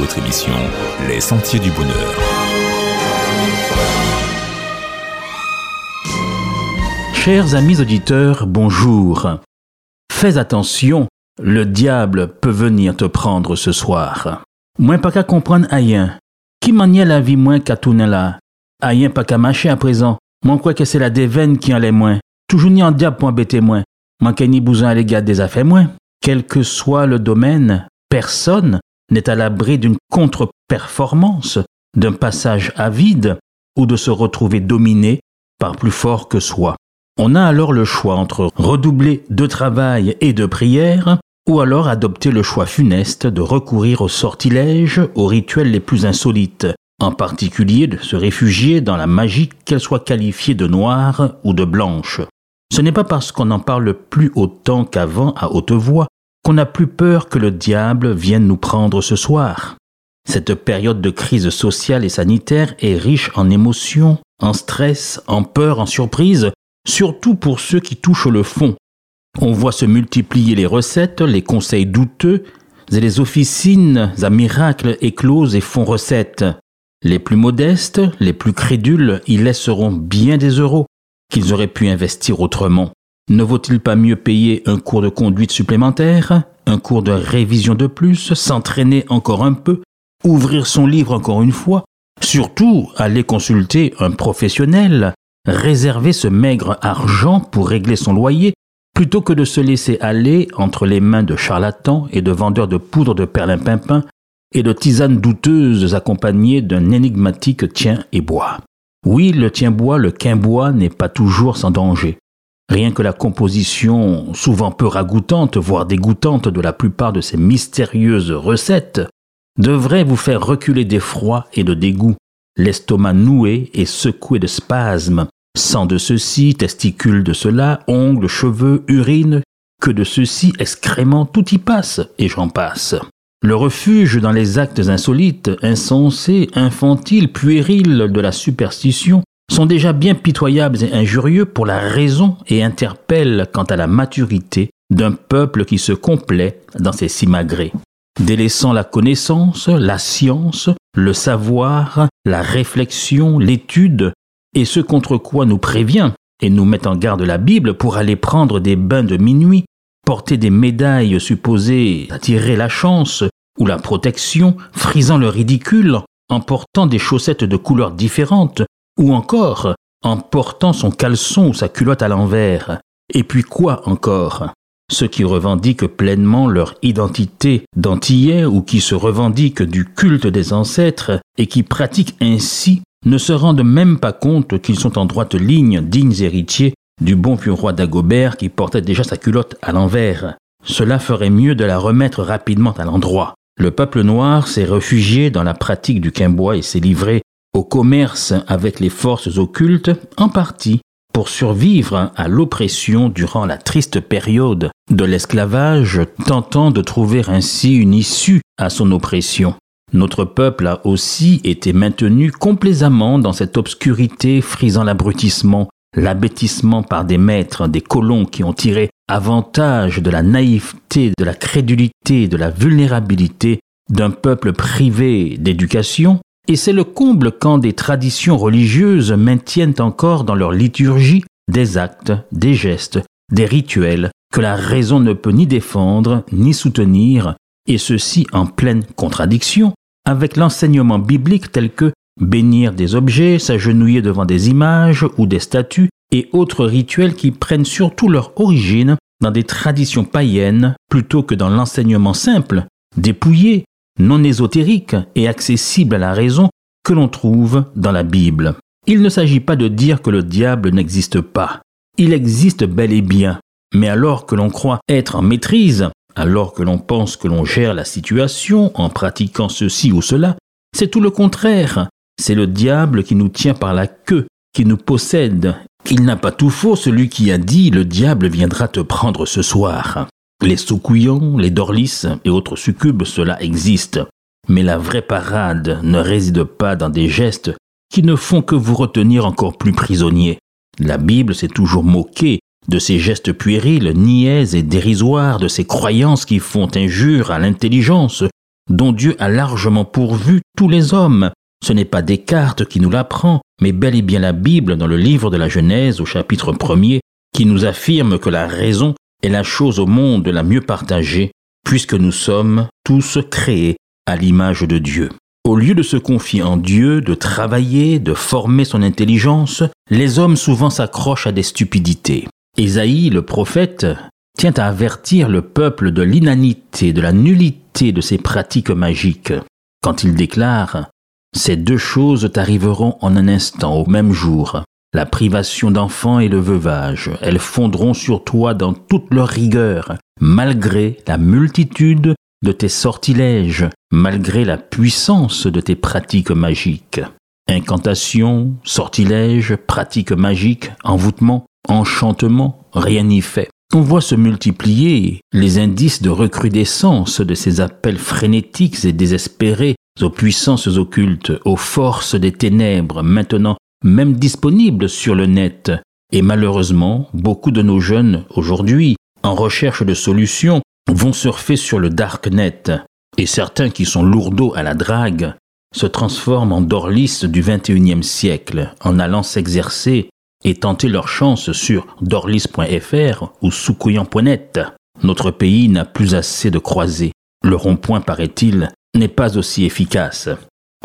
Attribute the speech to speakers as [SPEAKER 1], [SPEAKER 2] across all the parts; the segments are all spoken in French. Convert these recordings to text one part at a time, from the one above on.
[SPEAKER 1] votre émission Les Sentiers du Bonheur.
[SPEAKER 2] Chers amis auditeurs, bonjour. Fais attention, le diable peut venir te prendre ce soir. Moins pas qu'à comprendre aïen. Qui maniait la vie moins qu'à tourner là? Aïen pas qu'à marcher à présent. Moi crois que c'est la déveine qui en l'est moins. Toujours ni en diable pour embêter moins. Manquez ni besoin à l'égard des affaires moins. Quel que soit le domaine, personne n'est à l'abri d'une contre-performance, d'un passage à vide ou de se retrouver dominé par plus fort que soi. On a alors le choix entre redoubler de travail et de prière ou alors adopter le choix funeste de recourir aux sortilèges, aux rituels les plus insolites, en particulier de se réfugier dans la magie qu'elle soit qualifiée de noire ou de blanche. Ce n'est pas parce qu'on n'en parle plus autant qu'avant à haute voix qu'on n'a plus peur que le diable vienne nous prendre ce soir. Cette période de crise sociale et sanitaire est riche en émotions, en stress, en peur, en surprise, surtout pour ceux qui touchent le fond. On voit se multiplier les recettes, les conseils douteux, et les officines à miracles écloses et font recette. Les plus modestes, les plus crédules y laisseront bien des euros qu'ils auraient pu investir autrement. Ne vaut-il pas mieux payer un cours de conduite supplémentaire, un cours de révision de plus, s'entraîner encore un peu, ouvrir son livre encore une fois, surtout aller consulter un professionnel, réserver ce maigre argent pour régler son loyer, plutôt que de se laisser aller entre les mains de charlatans et de vendeurs de poudre de perlimpinpin et de tisanes douteuses accompagnées d'un énigmatique tien et bois. Oui, le tien-bois, le quimbois n'est pas toujours sans danger. Rien que la composition, souvent peu ragoûtante, voire dégoûtante de la plupart de ces mystérieuses recettes, devrait vous faire reculer d'effroi et de dégoût, l'estomac noué et secoué de spasmes, sang de ceci, testicules de cela, ongles, cheveux, urine, que de ceci, excréments, tout y passe, et j'en passe. Le refuge dans les actes insolites, insensés, infantiles, puérils de la superstition sont déjà bien pitoyables et injurieux pour la raison et interpellent quant à la maturité d'un peuple qui se complaît dans ses simagrées. Délaissant la connaissance, la science, le savoir, la réflexion, l'étude, et ce contre quoi nous prévient et nous met en garde la Bible pour aller prendre des bains de minuit, porter des médailles supposées attirer la chance ou la protection, frisant le ridicule, en portant des chaussettes de couleurs différentes, ou encore en portant son caleçon ou sa culotte à l'envers. Et puis quoi encore? Ceux qui revendiquent pleinement leur identité d'antillais ou qui se revendiquent du culte des ancêtres et qui pratiquent ainsi ne se rendent même pas compte qu'ils sont en droite ligne dignes héritiers du bon vieux roi d'Agobert qui portait déjà sa culotte à l'envers. Cela ferait mieux de la remettre rapidement à l'endroit. Le peuple noir s'est réfugié dans la pratique du quimbois et s'est livré au commerce avec les forces occultes, en partie pour survivre à l'oppression durant la triste période de l'esclavage, tentant de trouver ainsi une issue à son oppression. Notre peuple a aussi été maintenu complaisamment dans cette obscurité frisant l'abrutissement, l'abêtissement par des maîtres, des colons qui ont tiré avantage de la naïveté, de la crédulité, de la vulnérabilité d'un peuple privé d'éducation, et c'est le comble quand des traditions religieuses maintiennent encore dans leur liturgie des actes, des gestes, des rituels que la raison ne peut ni défendre ni soutenir, et ceci en pleine contradiction avec l'enseignement biblique tel que bénir des objets, s'agenouiller devant des images ou des statues et autres rituels qui prennent surtout leur origine dans des traditions païennes plutôt que dans l'enseignement simple, dépouillé, non ésotérique et accessible à la raison que l'on trouve dans la Bible. Il ne s'agit pas de dire que le diable n'existe pas. Il existe bel et bien, mais alors que l'on croit être en maîtrise, alors que l'on pense que l'on gère la situation en pratiquant ceci ou cela, c'est tout le contraire. C'est le diable qui nous tient par la queue, qui nous possède. Il n'a pas tout faux celui qui a dit le diable viendra te prendre ce soir. Les soucouillons, les dorlis et autres succubes, cela existe. Mais la vraie parade ne réside pas dans des gestes qui ne font que vous retenir encore plus prisonnier. La Bible s'est toujours moquée de ces gestes puérils, niais et dérisoires, de ces croyances qui font injure à l'intelligence, dont Dieu a largement pourvu tous les hommes. Ce n'est pas Descartes qui nous l'apprend, mais bel et bien la Bible dans le livre de la Genèse au chapitre 1er qui nous affirme que la raison est la chose au monde la mieux partagée puisque nous sommes tous créés à l'image de Dieu. Au lieu de se confier en Dieu, de travailler, de former son intelligence, les hommes souvent s'accrochent à des stupidités. Ésaïe, le prophète, tient à avertir le peuple de l'inanité, de la nullité de ses pratiques magiques, quand il déclare Ces deux choses t'arriveront en un instant, au même jour, la privation d'enfants et le veuvage. Elles fondront sur toi dans toute leur rigueur, malgré la multitude de tes sortilèges, malgré la puissance de tes pratiques magiques. Incantations, sortilèges, pratiques magiques, envoûtements, enchantements, rien n'y fait. On voit se multiplier les indices de recrudescence de ces appels frénétiques et désespérés aux puissances occultes, aux forces des ténèbres, maintenant même disponibles sur le net. Et malheureusement, beaucoup de nos jeunes, aujourd'hui, en recherche de solutions, vont surfer sur le darknet. Et certains qui sont lourdeaux à la drague se transforment en dorlistes du XXIe siècle en allant s'exercer et tenter leur chance sur dorlis.fr ou soukouillant.net. Notre pays n'a plus assez de croisés. Le rond-point, paraît-il, n'est pas aussi efficace.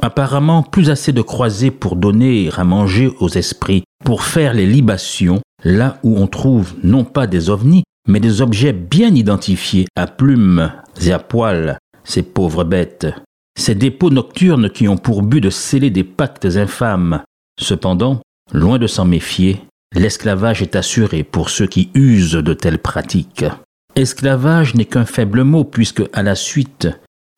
[SPEAKER 2] Apparemment, plus assez de croisés pour donner à manger aux esprits, pour faire les libations, là où on trouve non pas des ovnis, mais des objets bien identifiés à plumes et à poils, ces pauvres bêtes. Ces dépôts nocturnes qui ont pour but de sceller des pactes infâmes. Cependant, Loin de s'en méfier, l'esclavage est assuré pour ceux qui usent de telles pratiques. Esclavage n'est qu'un faible mot puisque, à la suite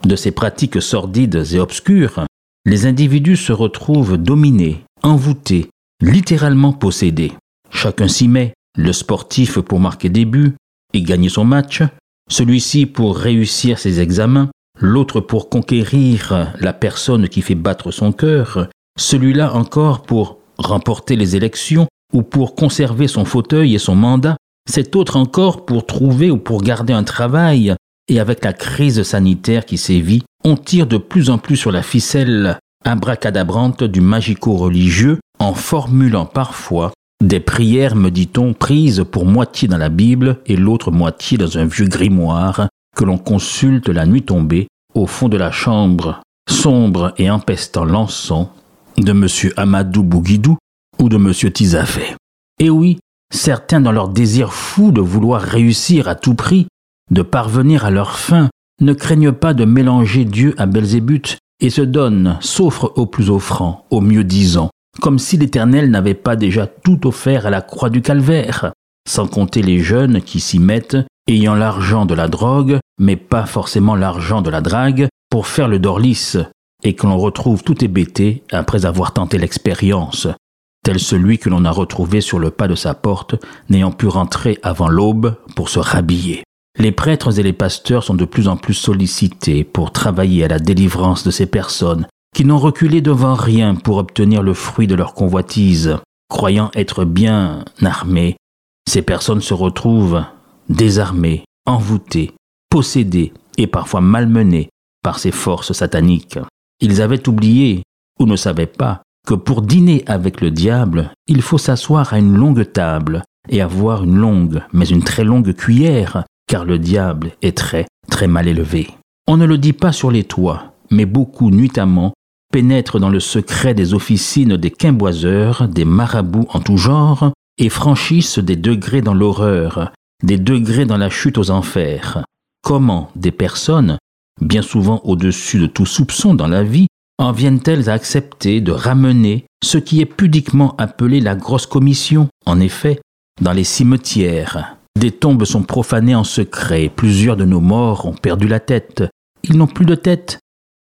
[SPEAKER 2] de ces pratiques sordides et obscures, les individus se retrouvent dominés, envoûtés, littéralement possédés. Chacun s'y met, le sportif pour marquer des buts et gagner son match, celui-ci pour réussir ses examens, l'autre pour conquérir la personne qui fait battre son cœur, celui-là encore pour remporter les élections ou pour conserver son fauteuil et son mandat, cet autre encore pour trouver ou pour garder un travail, et avec la crise sanitaire qui sévit, on tire de plus en plus sur la ficelle abracadabrante du magico-religieux en formulant parfois des prières, me dit-on, prises pour moitié dans la Bible et l'autre moitié dans un vieux grimoire que l'on consulte la nuit tombée au fond de la chambre, sombre et empestant l'encens de M. Amadou Bouguidou ou de M. Tizafé. Et oui, certains dans leur désir fou de vouloir réussir à tout prix, de parvenir à leur fin, ne craignent pas de mélanger Dieu à Belzébuth et se donnent, s'offrent au plus offrant, au mieux disant, comme si l'Éternel n'avait pas déjà tout offert à la croix du calvaire, sans compter les jeunes qui s'y mettent, ayant l'argent de la drogue, mais pas forcément l'argent de la drague, pour faire le dorlis, et que l'on retrouve tout hébété après avoir tenté l'expérience, tel celui que l'on a retrouvé sur le pas de sa porte, n'ayant pu rentrer avant l'aube pour se rhabiller. Les prêtres et les pasteurs sont de plus en plus sollicités pour travailler à la délivrance de ces personnes qui n'ont reculé devant rien pour obtenir le fruit de leur convoitise. Croyant être bien armés, ces personnes se retrouvent désarmées, envoûtées, possédées et parfois malmenées par ces forces sataniques. Ils avaient oublié, ou ne savaient pas, que pour dîner avec le diable, il faut s'asseoir à une longue table et avoir une longue, mais une très longue cuillère, car le diable est très, très mal élevé. On ne le dit pas sur les toits, mais beaucoup nuitamment pénètrent dans le secret des officines des quimboiseurs, des marabouts en tout genre, et franchissent des degrés dans l'horreur, des degrés dans la chute aux enfers. Comment des personnes bien souvent au-dessus de tout soupçon dans la vie, en viennent-elles à accepter de ramener ce qui est pudiquement appelé la grosse commission? En effet, dans les cimetières, des tombes sont profanées en secret, plusieurs de nos morts ont perdu la tête. Ils n'ont plus de tête.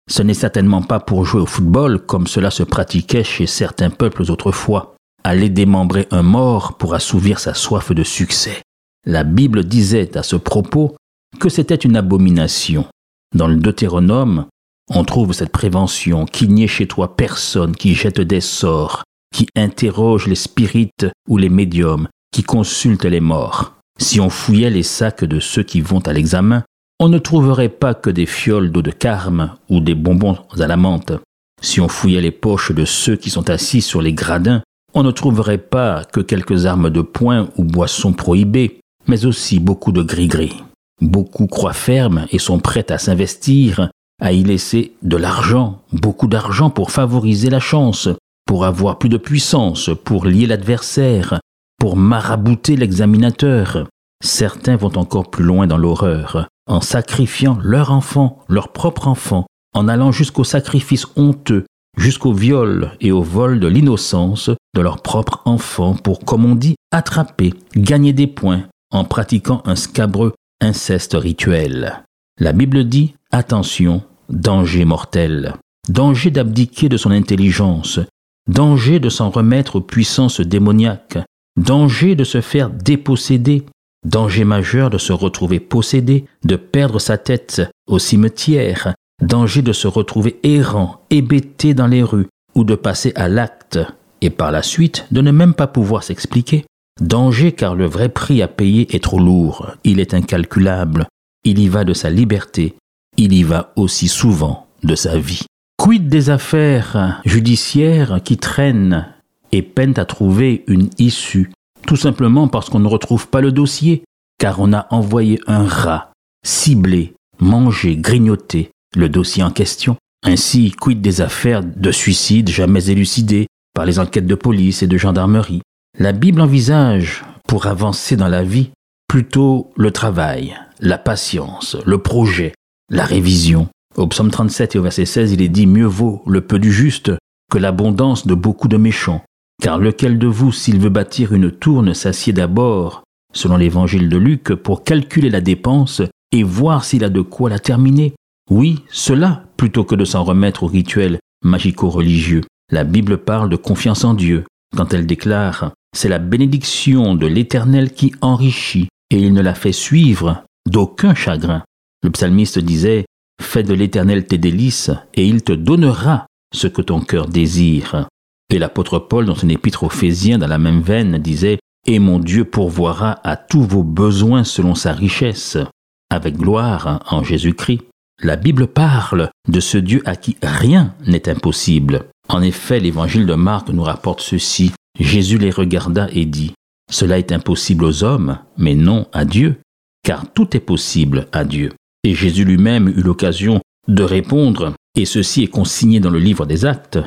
[SPEAKER 2] Ce n'est certainement pas pour jouer au football comme cela se pratiquait chez certains peuples autrefois. Aller démembrer un mort pour assouvir sa soif de succès. La Bible disait à ce propos que c'était une abomination. Dans le Deutéronome, on trouve cette prévention qu'il n'y ait chez toi personne qui jette des sorts, qui interroge les spirites ou les médiums, qui consulte les morts. Si on fouillait les sacs de ceux qui vont à l'examen, on ne trouverait pas que des fioles d'eau de carme ou des bonbons à la menthe. Si on fouillait les poches de ceux qui sont assis sur les gradins, on ne trouverait pas que quelques armes de poing ou boissons prohibées, mais aussi beaucoup de gris-gris. Beaucoup croient ferme et sont prêts à s'investir, à y laisser de l'argent, beaucoup d'argent pour favoriser la chance, pour avoir plus de puissance, pour lier l'adversaire, pour marabouter l'examinateur. Certains vont encore plus loin dans l'horreur, en sacrifiant leur enfant, leur propre enfant, en allant jusqu'au sacrifice honteux, jusqu'au viol et au vol de l'innocence de leur propre enfant pour, comme on dit, attraper, gagner des points, en pratiquant un scabreux inceste rituel. La Bible dit attention, danger mortel, danger d'abdiquer de son intelligence, danger de s'en remettre aux puissances démoniaques, danger de se faire déposséder, danger majeur de se retrouver possédé, de perdre sa tête au cimetière, danger de se retrouver errant, hébété dans les rues, ou de passer à l'acte, et par la suite de ne même pas pouvoir s'expliquer. Danger car le vrai prix à payer est trop lourd, il est incalculable, il y va de sa liberté, il y va aussi souvent de sa vie. Quid des affaires judiciaires qui traînent et peinent à trouver une issue, tout simplement parce qu'on ne retrouve pas le dossier, car on a envoyé un rat, ciblé, mangé, grignoté le dossier en question. Ainsi, quid des affaires de suicide jamais élucidées par les enquêtes de police et de gendarmerie, la Bible envisage, pour avancer dans la vie, plutôt le travail, la patience, le projet, la révision. Au psaume 37 et au verset 16, il est dit Mieux vaut le peu du juste que l'abondance de beaucoup de méchants. Car lequel de vous, s'il veut bâtir une tour, ne s'assied d'abord, selon l'évangile de Luc, pour calculer la dépense et voir s'il a de quoi la terminer? Oui, cela, plutôt que de s'en remettre au rituel magico-religieux. La Bible parle de confiance en Dieu, quand elle déclare c'est la bénédiction de l'Éternel qui enrichit, et il ne la fait suivre d'aucun chagrin. Le psalmiste disait, Fais de l'Éternel tes délices, et il te donnera ce que ton cœur désire. Et l'apôtre Paul, dans son épître aux Éphésiens, dans la même veine, disait, Et mon Dieu pourvoira à tous vos besoins selon sa richesse, avec gloire en Jésus-Christ. La Bible parle de ce Dieu à qui rien n'est impossible. En effet, l'évangile de Marc nous rapporte ceci. Jésus les regarda et dit, Cela est impossible aux hommes, mais non à Dieu, car tout est possible à Dieu. Et Jésus lui-même eut l'occasion de répondre, et ceci est consigné dans le livre des actes,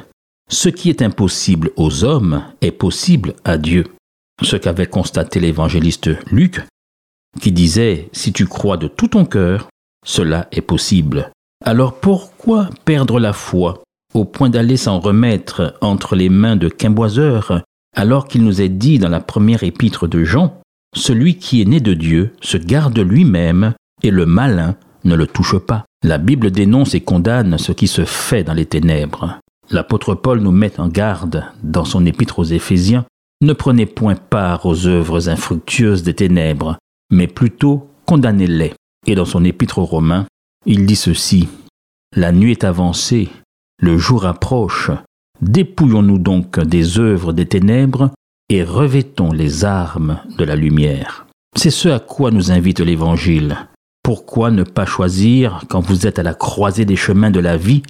[SPEAKER 2] Ce qui est impossible aux hommes est possible à Dieu. Ce qu'avait constaté l'évangéliste Luc, qui disait, Si tu crois de tout ton cœur, cela est possible. Alors pourquoi perdre la foi au point d'aller s'en remettre entre les mains de quimboiseurs alors qu'il nous est dit dans la première épître de Jean, Celui qui est né de Dieu se garde lui-même, et le malin ne le touche pas. La Bible dénonce et condamne ce qui se fait dans les ténèbres. L'apôtre Paul nous met en garde dans son épître aux Éphésiens, ne prenez point part aux œuvres infructueuses des ténèbres, mais plutôt condamnez-les. Et dans son épître aux Romains, il dit ceci, La nuit est avancée, le jour approche, Dépouillons-nous donc des œuvres des ténèbres et revêtons les armes de la lumière. C'est ce à quoi nous invite l'Évangile. Pourquoi ne pas choisir, quand vous êtes à la croisée des chemins de la vie,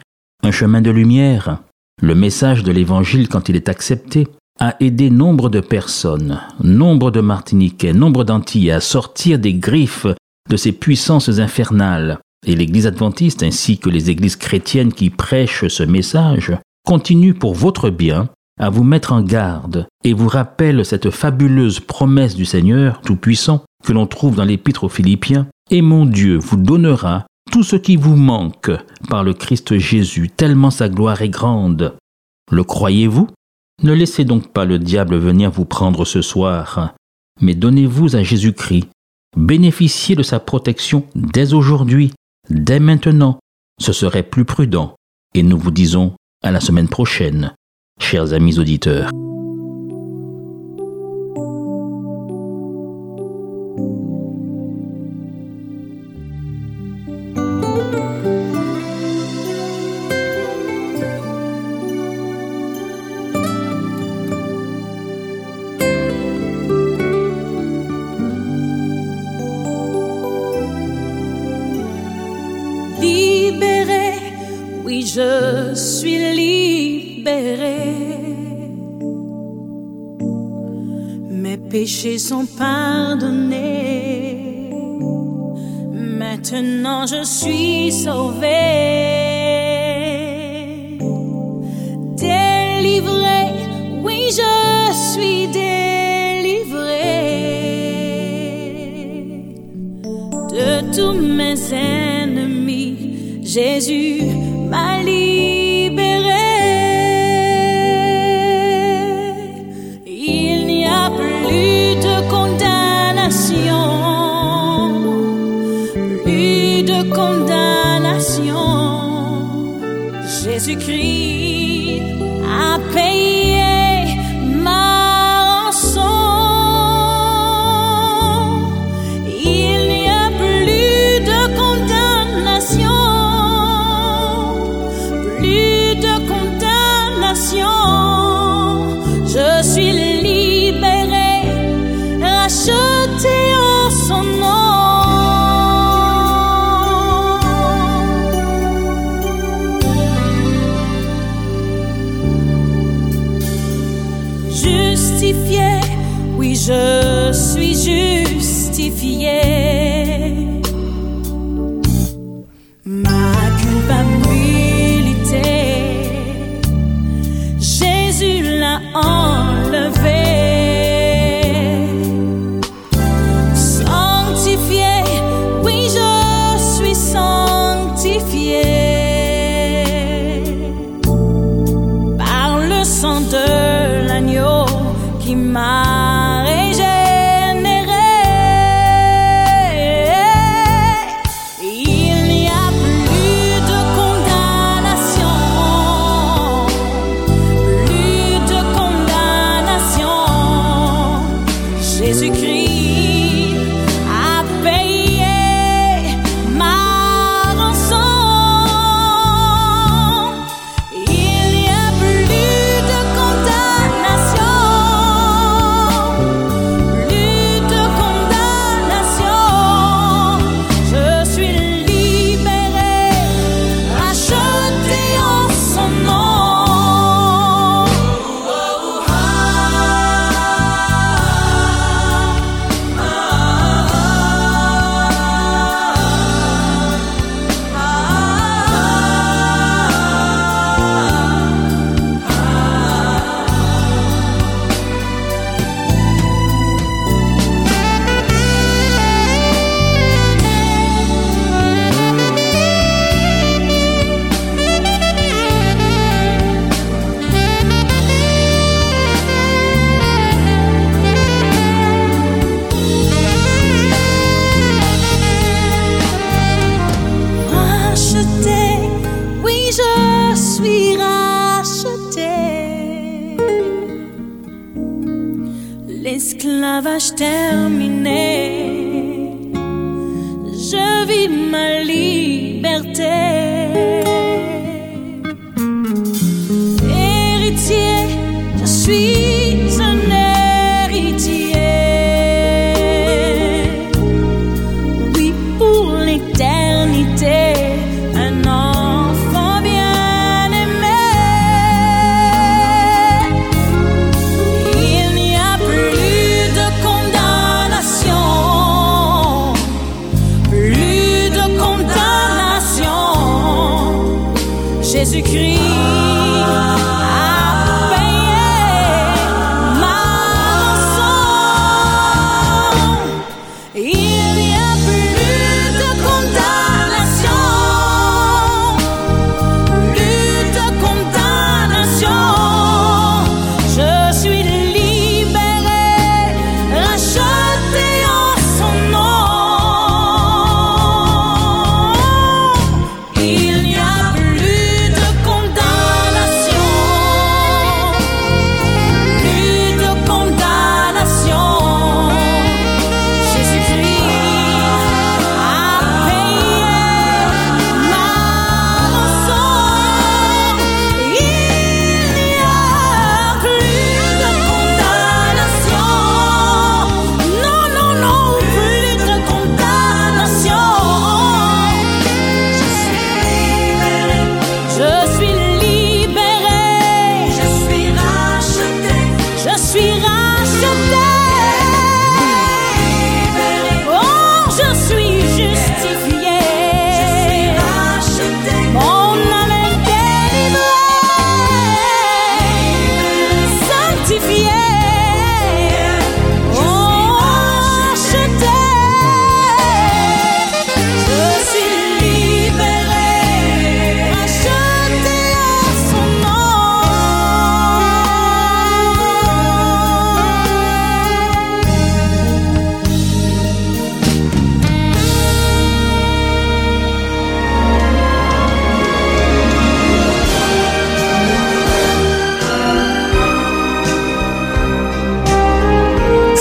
[SPEAKER 2] un chemin de lumière? Le message de l'Évangile, quand il est accepté, a aidé nombre de personnes, nombre de Martiniquais, nombre d'Antillais à sortir des griffes de ces puissances infernales. Et l'Église adventiste ainsi que les églises chrétiennes qui prêchent ce message continue pour votre bien à vous mettre en garde et vous rappelle cette fabuleuse promesse du Seigneur Tout-Puissant que l'on trouve dans l'Épître aux Philippiens, et mon Dieu vous donnera tout ce qui vous manque par le Christ Jésus, tellement sa gloire est grande. Le croyez-vous? Ne laissez donc pas le diable venir vous prendre ce soir, mais donnez-vous à Jésus-Christ. Bénéficiez de sa protection dès aujourd'hui, dès maintenant. Ce serait plus prudent. Et nous vous disons à la semaine prochaine, chers amis auditeurs.
[SPEAKER 3] péchés sont pardonnés. Maintenant je suis sauvé. Délivré, oui je suis délivré. De tous mes ennemis, Jésus m'a livré.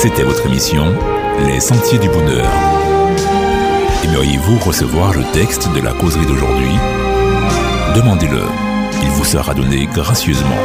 [SPEAKER 1] C'était votre émission Les Sentiers du Bonheur. Aimeriez-vous recevoir le texte de la causerie d'aujourd'hui? Demandez-le. Il vous sera donné gracieusement.